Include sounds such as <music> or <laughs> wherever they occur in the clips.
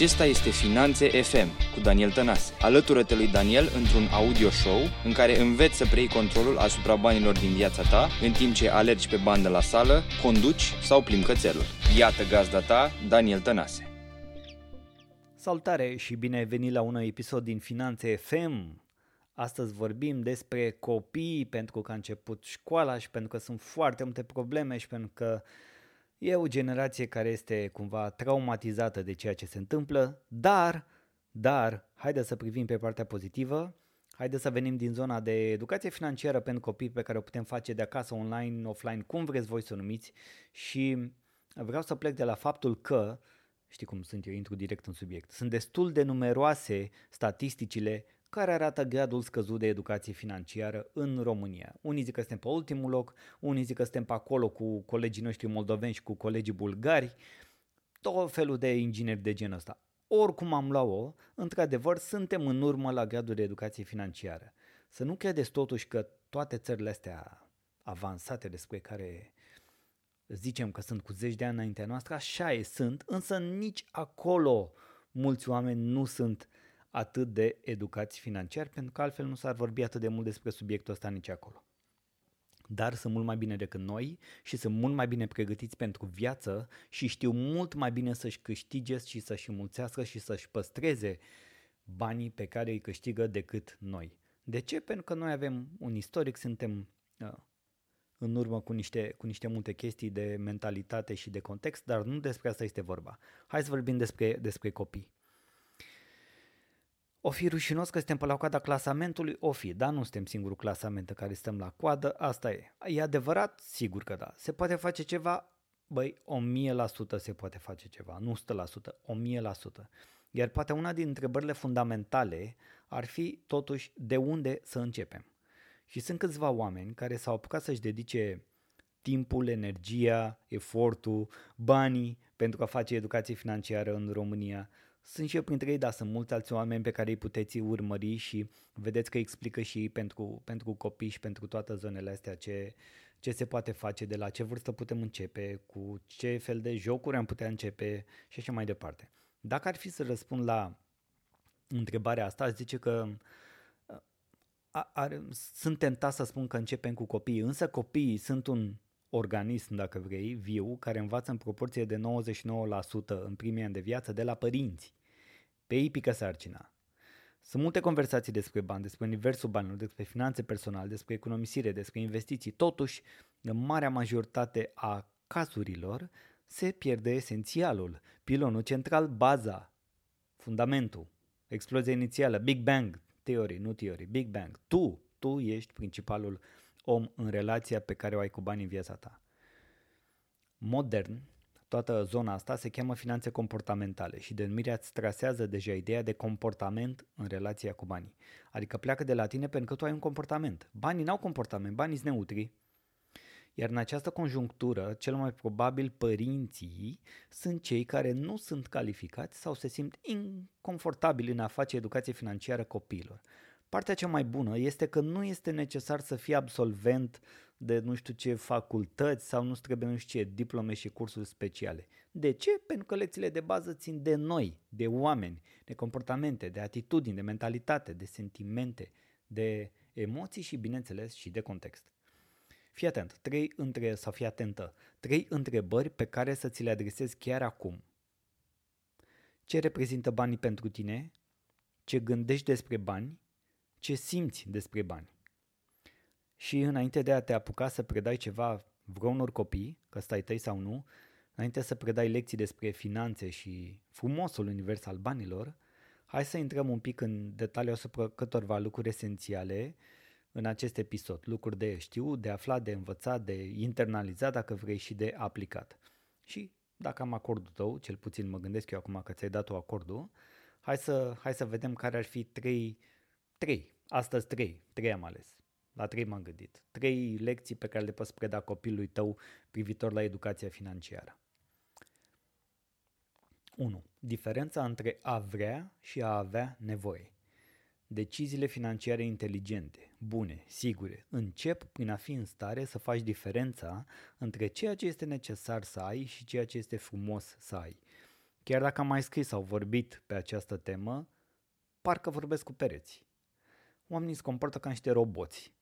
Acesta este Finanțe FM cu Daniel Tănase. Alătură-te lui Daniel într-un audio show în care înveți să preiei controlul asupra banilor din viața ta în timp ce alergi pe bandă la sală, conduci sau plimbi cățelul. Iată gazda ta, Daniel Tănase. Salutare și bine ai venit la un nou episod din Finanțe FM. Astăzi vorbim despre copii pentru că a început școala și pentru că sunt foarte multe probleme și pentru că E o generație care este cumva traumatizată de ceea ce se întâmplă, dar, dar, haide să privim pe partea pozitivă, haide să venim din zona de educație financiară pentru copii pe care o putem face de acasă, online, offline, cum vreți voi să o numiți. Și vreau să plec de la faptul că, știi cum sunt eu, intru direct în subiect, sunt destul de numeroase statisticile care arată gradul scăzut de educație financiară în România. Unii zic că suntem pe ultimul loc, unii zic că suntem pe acolo cu colegii noștri moldoveni și cu colegii bulgari, tot felul de ingineri de genul ăsta. Oricum am luat-o, într-adevăr, suntem în urmă la gradul de educație financiară. Să nu credeți totuși că toate țările astea avansate despre care zicem că sunt cu zeci de ani înaintea noastră, așa e, sunt, însă nici acolo mulți oameni nu sunt atât de educați financiar, pentru că altfel nu s-ar vorbi atât de mult despre subiectul ăsta nici acolo. Dar sunt mult mai bine decât noi și sunt mult mai bine pregătiți pentru viață și știu mult mai bine să-și câștige și să-și mulțească și să-și păstreze banii pe care îi câștigă decât noi. De ce? Pentru că noi avem un istoric, suntem uh, în urmă cu niște, cu niște multe chestii de mentalitate și de context, dar nu despre asta este vorba. Hai să vorbim despre, despre copii. O fi rușinos că suntem pe la coada clasamentului? O fi, dar nu suntem singurul clasament în care stăm la coadă, asta e. E adevărat? Sigur că da. Se poate face ceva? Băi, o mie la sută se poate face ceva, nu 100%, o mie la sută. Iar poate una din întrebările fundamentale ar fi totuși de unde să începem. Și sunt câțiva oameni care s-au apucat să-și dedice timpul, energia, efortul, banii pentru a face educație financiară în România, sunt și eu printre ei, dar sunt mulți alți oameni pe care îi puteți urmări și vedeți că explică și pentru, pentru copii și pentru toate zonele astea ce, ce se poate face, de la ce vârstă putem începe, cu ce fel de jocuri am putea începe și așa mai departe. Dacă ar fi să răspund la întrebarea asta, aș zice că a, a, sunt tentat să spun că începem cu copiii, însă copiii sunt un organism, dacă vrei, viu, care învață în proporție de 99% în primii ani de viață de la părinți. Pe ei pică sarcina. Sunt multe conversații despre bani, despre universul banilor, despre finanțe personale, despre economisire, despre investiții. Totuși, în marea majoritate a cazurilor, se pierde esențialul, pilonul central, baza, fundamentul, explozia inițială, Big Bang, teorie, nu teorie, Big Bang. Tu, tu ești principalul om în relația pe care o ai cu banii în viața ta. Modern, toată zona asta se cheamă finanțe comportamentale și denumirea îți trasează deja ideea de comportament în relația cu banii. Adică pleacă de la tine pentru că tu ai un comportament. Banii n-au comportament, banii sunt neutri. Iar în această conjunctură, cel mai probabil părinții sunt cei care nu sunt calificați sau se simt inconfortabili în a face educație financiară copiilor. Partea cea mai bună este că nu este necesar să fii absolvent de nu știu ce facultăți sau nu trebuie nu știu ce diplome și cursuri speciale. De ce? Pentru că lecțiile de bază țin de noi, de oameni, de comportamente, de atitudini, de mentalitate, de sentimente, de emoții și, bineînțeles, și de context. Fii atent, trei între, sau fii atentă, trei întrebări pe care să ți le adresezi chiar acum. Ce reprezintă banii pentru tine? Ce gândești despre bani? Ce simți despre bani. Și înainte de a te apuca să predai ceva vreunor copii, că stai tăi sau nu, înainte să predai lecții despre finanțe și frumosul univers al banilor, hai să intrăm un pic în detaliu asupra câtorva lucruri esențiale în acest episod. Lucruri de știu, de aflat, de învățat, de internalizat, dacă vrei, și de aplicat. Și dacă am acordul tău, cel puțin mă gândesc eu acum că ți-ai dat o acordul, hai să, hai să vedem care ar fi trei Trei. Astăzi trei. Trei am ales. La trei m-am gândit. Trei lecții pe care le poți preda copilului tău privitor la educația financiară. 1. Diferența între a vrea și a avea nevoie. Deciziile financiare inteligente, bune, sigure, încep prin a fi în stare să faci diferența între ceea ce este necesar să ai și ceea ce este frumos să ai. Chiar dacă am mai scris sau vorbit pe această temă, parcă vorbesc cu pereți. Oamenii se comportă ca niște roboți.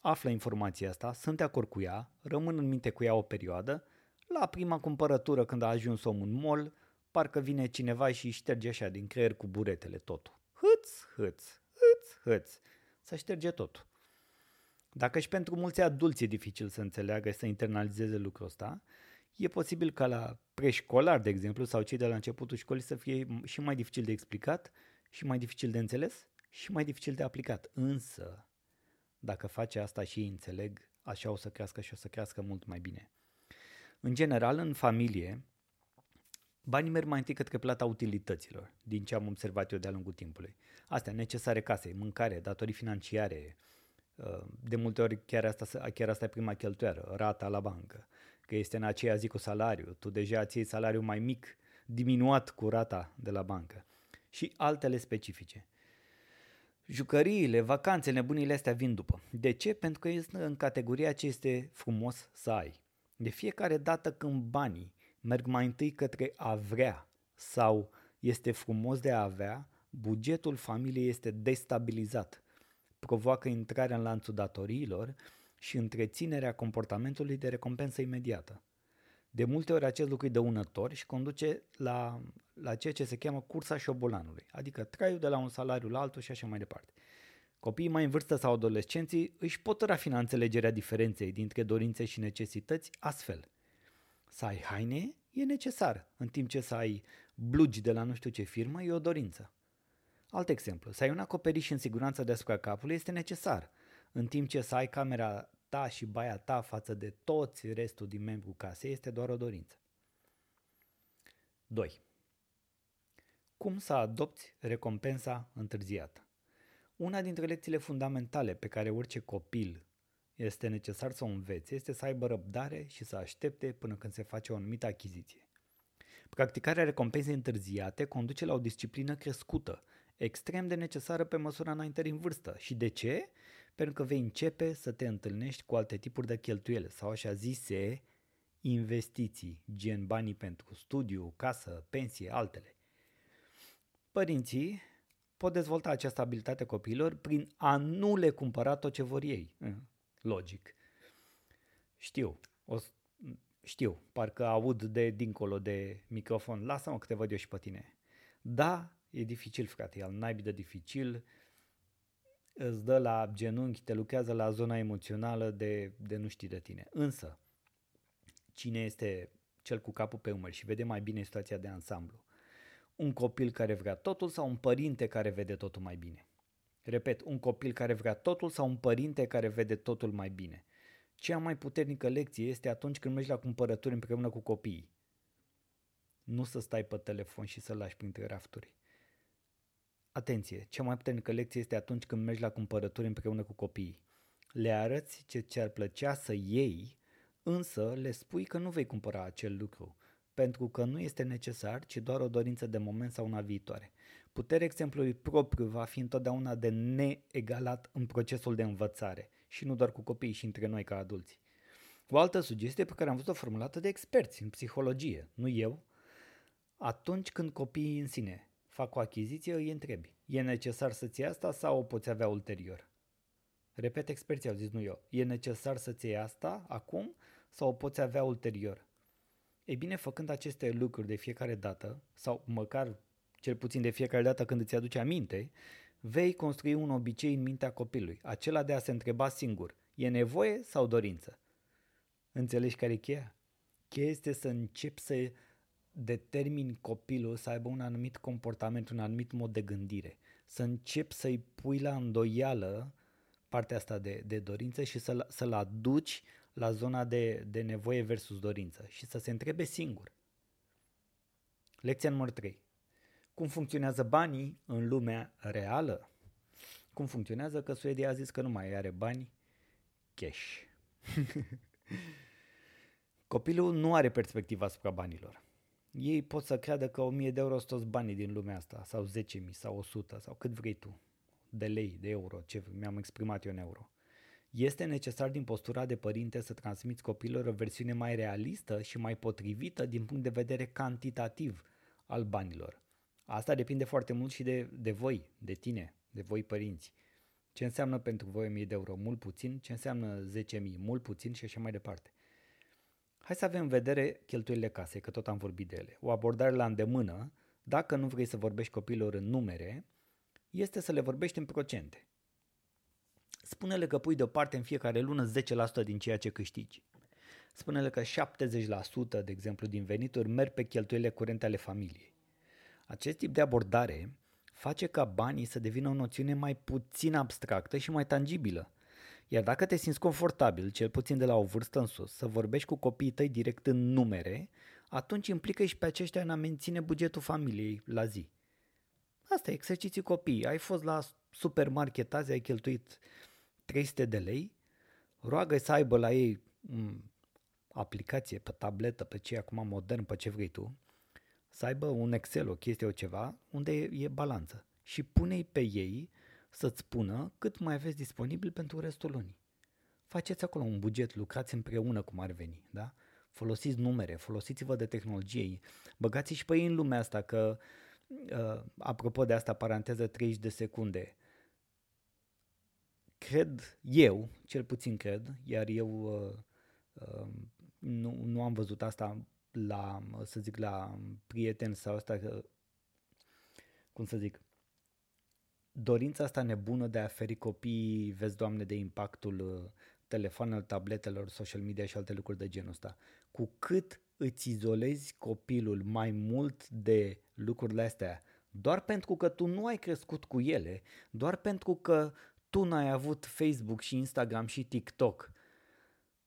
Află informația asta, sunt de acord cu ea, rămân în minte cu ea o perioadă, la prima cumpărătură când a ajuns omul în mall, parcă vine cineva și șterge așa din creier cu buretele totul. Hâț, hâț, hâț, hâț. Să șterge totul. Dacă și pentru mulți adulți e dificil să înțeleagă și să internalizeze lucrul ăsta, e posibil ca la preșcolar, de exemplu, sau cei de la începutul școlii să fie și mai dificil de explicat, și mai dificil de înțeles, și mai dificil de aplicat. Însă, dacă face asta și ei înțeleg, așa o să crească și o să crească mult mai bine. În general, în familie, banii merg mai întâi către plata utilităților, din ce am observat eu de-a lungul timpului. Astea necesare casei, mâncare, datorii financiare, uh, de multe ori chiar asta, chiar asta e prima cheltuială, rata la bancă, că este în aceea zi cu salariu, tu deja ții salariul mai mic, diminuat cu rata de la bancă și altele specifice. Jucăriile, vacanțele, nebunile astea vin după. De ce? Pentru că este în categoria ce este frumos să ai. De fiecare dată când banii merg mai întâi către a vrea sau este frumos de a avea, bugetul familiei este destabilizat. Provoacă intrarea în lanțul datoriilor și întreținerea comportamentului de recompensă imediată. De multe ori acest lucru e dăunător și conduce la, la ceea ce se cheamă cursa șobolanului, adică traiul de la un salariu la altul și așa mai departe. Copiii mai în vârstă sau adolescenții își pot rafina înțelegerea diferenței dintre dorințe și necesități astfel. Să ai haine e necesar, în timp ce să ai blugi de la nu știu ce firmă e o dorință. Alt exemplu, să ai un acoperiș în siguranță deasupra capului este necesar, în timp ce să ai camera ta și baia ta față de toți restul din membru casei este doar o dorință. 2. Cum să adopți recompensa întârziată? Una dintre lecțiile fundamentale pe care orice copil este necesar să o învețe este să aibă răbdare și să aștepte până când se face o anumită achiziție. Practicarea recompensei întârziate conduce la o disciplină crescută, extrem de necesară pe măsura înaintării în vârstă. Și de ce? Pentru că vei începe să te întâlnești cu alte tipuri de cheltuiele sau așa zise investiții, gen banii pentru studiu, casă, pensie, altele. Părinții pot dezvolta această abilitate copiilor prin a nu le cumpăra tot ce vor ei. Mm, logic. Știu, o, știu, parcă aud de dincolo de microfon. Lasă-mă că te văd eu și pe tine. Da, e dificil, frate, e al naibii de dificil, îți dă la genunchi, te lucrează la zona emoțională de, de nu știi de tine. Însă, cine este cel cu capul pe umăr și vede mai bine situația de ansamblu? Un copil care vrea totul sau un părinte care vede totul mai bine? Repet, un copil care vrea totul sau un părinte care vede totul mai bine? Cea mai puternică lecție este atunci când mergi la cumpărături împreună cu copiii. Nu să stai pe telefon și să lași printre rafturi. Atenție, cea mai puternică lecție este atunci când mergi la cumpărături împreună cu copiii. Le arăți ce ți-ar plăcea să iei, însă le spui că nu vei cumpăra acel lucru, pentru că nu este necesar, ci doar o dorință de moment sau una viitoare. Puterea exemplului propriu va fi întotdeauna de neegalat în procesul de învățare și nu doar cu copiii și între noi ca adulți. O altă sugestie pe care am văzut-o formulată de experți în psihologie, nu eu, atunci când copiii în sine fac o achiziție, îi întrebi. E necesar să-ți iei asta sau o poți avea ulterior? Repet, experții au zis, nu eu. E necesar să-ți iei asta acum sau o poți avea ulterior? Ei bine, făcând aceste lucruri de fiecare dată, sau măcar cel puțin de fiecare dată când îți aduce aminte, vei construi un obicei în mintea copilului, acela de a se întreba singur, e nevoie sau dorință? Înțelegi care e cheia? Cheia este să începi să determini copilul să aibă un anumit comportament, un anumit mod de gândire. Să începi să-i pui la îndoială partea asta de, de dorință și să-l, să-l aduci la zona de, de nevoie versus dorință și să se întrebe singur. Lecția numărul 3. Cum funcționează banii în lumea reală? Cum funcționează că Suedia a zis că nu mai are bani cash. <laughs> Copilul nu are perspectiva asupra banilor ei pot să creadă că 1000 de euro sunt toți banii din lumea asta, sau 10.000, sau 100, sau cât vrei tu, de lei, de euro, ce mi-am exprimat eu în euro. Este necesar din postura de părinte să transmiți copilor o versiune mai realistă și mai potrivită din punct de vedere cantitativ al banilor. Asta depinde foarte mult și de, de voi, de tine, de voi părinți. Ce înseamnă pentru voi 1000 de euro? Mult puțin. Ce înseamnă 10.000? Mult puțin și așa mai departe. Hai să avem în vedere cheltuielile casei, că tot am vorbit de ele. O abordare la îndemână, dacă nu vrei să vorbești copilor în numere, este să le vorbești în procente. Spune-le că pui deoparte în fiecare lună 10% din ceea ce câștigi. Spune-le că 70% de exemplu din venituri merg pe cheltuielile curente ale familiei. Acest tip de abordare face ca banii să devină o noțiune mai puțin abstractă și mai tangibilă. Iar dacă te simți confortabil, cel puțin de la o vârstă în sus, să vorbești cu copiii tăi direct în numere, atunci implică și pe aceștia în a menține bugetul familiei la zi. Asta e exerciții copii. Ai fost la supermarket azi, ai cheltuit 300 de lei, roagă să aibă la ei m- aplicație pe tabletă, pe ce acum modern, pe ce vrei tu, să aibă un Excel, o chestie, o ceva, unde e, e balanță. Și pune-i pe ei să-ți spună cât mai aveți disponibil pentru restul lunii. Faceți acolo un buget, lucrați împreună cum ar veni, da? Folosiți numere, folosiți-vă de tehnologie, băgați și pe ei în lumea asta că, uh, apropo de asta, paranteză 30 de secunde, cred eu, cel puțin cred, iar eu uh, uh, nu, nu am văzut asta la, să zic, la prieteni sau asta, cum să zic, dorința asta nebună de a feri copiii, vezi, Doamne, de impactul uh, telefonelor, tabletelor, social media și alte lucruri de genul ăsta. Cu cât îți izolezi copilul mai mult de lucrurile astea, doar pentru că tu nu ai crescut cu ele, doar pentru că tu n-ai avut Facebook și Instagram și TikTok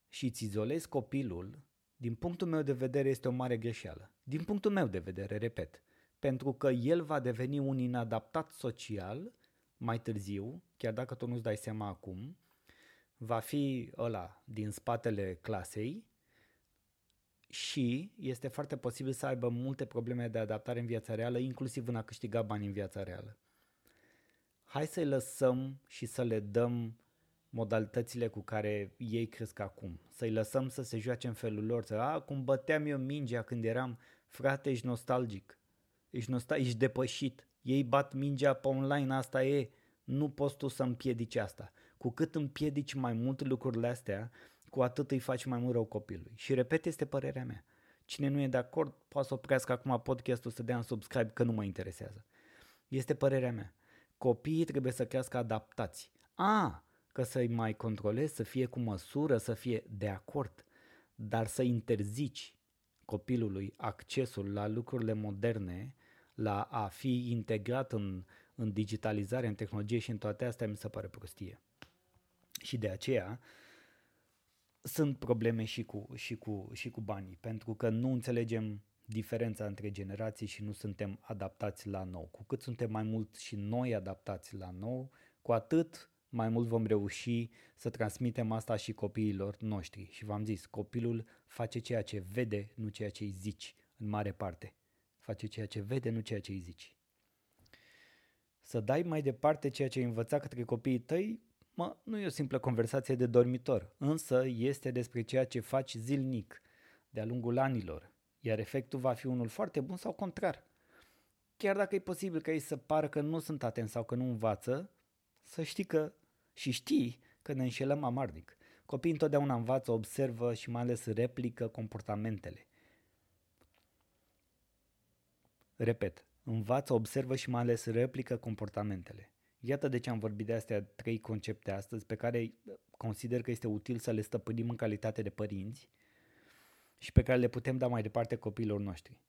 și îți izolezi copilul, din punctul meu de vedere este o mare greșeală. Din punctul meu de vedere, repet, pentru că el va deveni un inadaptat social mai târziu, chiar dacă tu nu-ți dai seama acum, va fi ăla din spatele clasei și este foarte posibil să aibă multe probleme de adaptare în viața reală, inclusiv în a câștiga bani în viața reală. Hai să-i lăsăm și să le dăm modalitățile cu care ei cresc acum. Să-i lăsăm să se joace în felul lor, să, a, cum băteam eu mingea când eram, frate, ești nostalgic, ești, nostal- ești depășit, ei bat mingea pe online, asta e, nu poți tu să împiedici asta. Cu cât împiedici mai mult lucrurile astea, cu atât îi faci mai mult rău copilului. Și repet, este părerea mea. Cine nu e de acord, poate să oprească acum podcastul să dea în subscribe că nu mă interesează. Este părerea mea. Copiii trebuie să crească adaptați. A, că să-i mai controlezi, să fie cu măsură, să fie de acord, dar să interzici copilului accesul la lucrurile moderne, la a fi integrat în, în digitalizare, în tehnologie și în toate astea, mi se pare prostie. Și de aceea sunt probleme și cu, și cu, și cu banii, pentru că nu înțelegem diferența între generații și nu suntem adaptați la nou. Cu cât suntem mai mult și noi adaptați la nou, cu atât mai mult vom reuși să transmitem asta și copiilor noștri. Și v-am zis, copilul face ceea ce vede, nu ceea ce îi zici, în mare parte. Face ceea ce vede, nu ceea ce îi zici. Să dai mai departe ceea ce ai învățat către copiii tăi, mă, nu e o simplă conversație de dormitor, însă este despre ceea ce faci zilnic, de-a lungul anilor, iar efectul va fi unul foarte bun sau contrar. Chiar dacă e posibil ca ei să pară că nu sunt atenți sau că nu învață, să știi că și știi că ne înșelăm amarnic. Copiii întotdeauna învață, observă și mai ales replică comportamentele. Repet, învață, observă și mai ales replică comportamentele. Iată de ce am vorbit de astea trei concepte astăzi pe care consider că este util să le stăpânim în calitate de părinți și pe care le putem da mai departe copiilor noștri.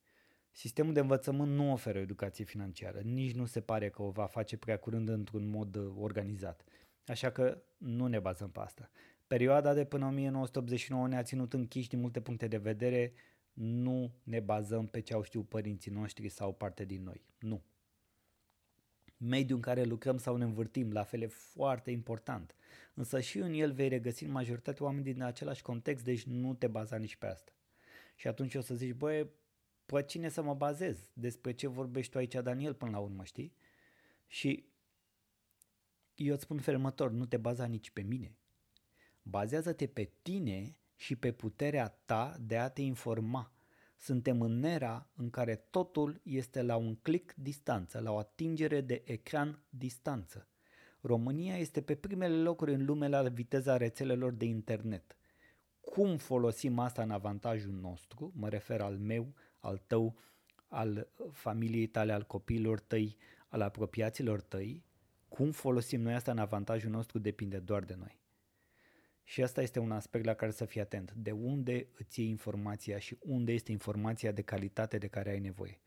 Sistemul de învățământ nu oferă educație financiară, nici nu se pare că o va face prea curând într-un mod uh, organizat. Așa că nu ne bazăm pe asta. Perioada de până 1989 ne-a ținut închiși din multe puncte de vedere, nu ne bazăm pe ce au știut părinții noștri sau parte din noi. Nu. Mediul în care lucrăm sau ne învârtim, la fel e foarte important. Însă și în el vei regăsi în majoritate oameni din același context, deci nu te baza nici pe asta. Și atunci o să zici, băi, pe cine să mă bazez? Despre ce vorbești tu aici, Daniel, până la urmă, știi? Și eu îți spun fermător, nu te baza nici pe mine. Bazează-te pe tine și pe puterea ta de a te informa, Suntem în era în care totul este la un click distanță, la o atingere de ecran distanță. România este pe primele locuri în lume la viteza rețelelor de internet. Cum folosim asta în avantajul nostru, mă refer al meu, al tău, al familiei tale, al copiilor tăi, al apropiaților tăi, cum folosim noi asta în avantajul nostru depinde doar de noi. Și asta este un aspect la care să fii atent. De unde îți iei informația și unde este informația de calitate de care ai nevoie.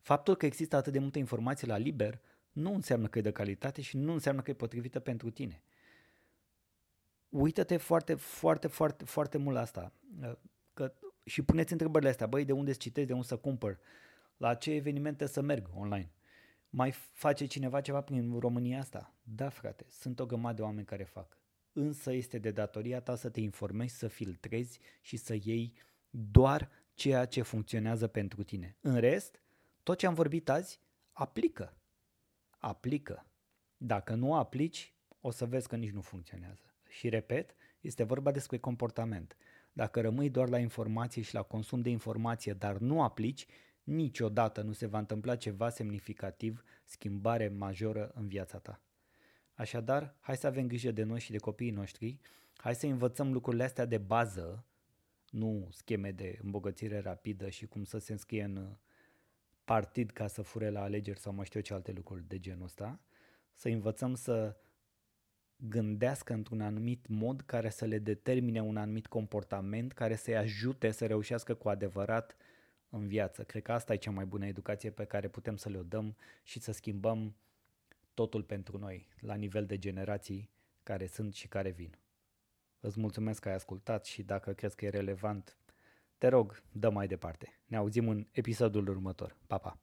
Faptul că există atât de multă informație la liber nu înseamnă că e de calitate și nu înseamnă că e potrivită pentru tine. Uită-te foarte, foarte, foarte, foarte mult la asta. Că, și puneți întrebările astea. Băi, de unde să citesc, de unde să cumpăr? La ce evenimente să merg online? Mai face cineva ceva prin România asta? Da, frate, sunt o grămadă de oameni care fac. Însă este de datoria ta să te informezi, să filtrezi și să iei doar ceea ce funcționează pentru tine. În rest, tot ce am vorbit azi, aplică. Aplică. Dacă nu aplici, o să vezi că nici nu funcționează. Și repet, este vorba despre comportament. Dacă rămâi doar la informație și la consum de informație, dar nu aplici, niciodată nu se va întâmpla ceva semnificativ, schimbare majoră în viața ta. Așadar, hai să avem grijă de noi și de copiii noștri, hai să învățăm lucrurile astea de bază, nu scheme de îmbogățire rapidă și cum să se înscrie în partid ca să fure la alegeri sau mai știu ce alte lucruri de genul ăsta, să învățăm să gândească într-un anumit mod care să le determine un anumit comportament, care să-i ajute să reușească cu adevărat în viață. Cred că asta e cea mai bună educație pe care putem să le dăm și să schimbăm totul pentru noi, la nivel de generații care sunt și care vin. Îți mulțumesc că ai ascultat și dacă crezi că e relevant, te rog, dă mai departe. Ne auzim în episodul următor. Pa, pa!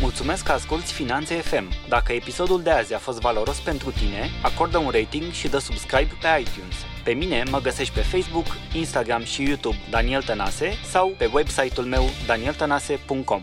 Mulțumesc că asculti Finanțe FM. Dacă episodul de azi a fost valoros pentru tine, acordă un rating și dă subscribe pe iTunes. Pe mine mă găsești pe Facebook, Instagram și YouTube Daniel Tănase sau pe website-ul meu danieltănase.com.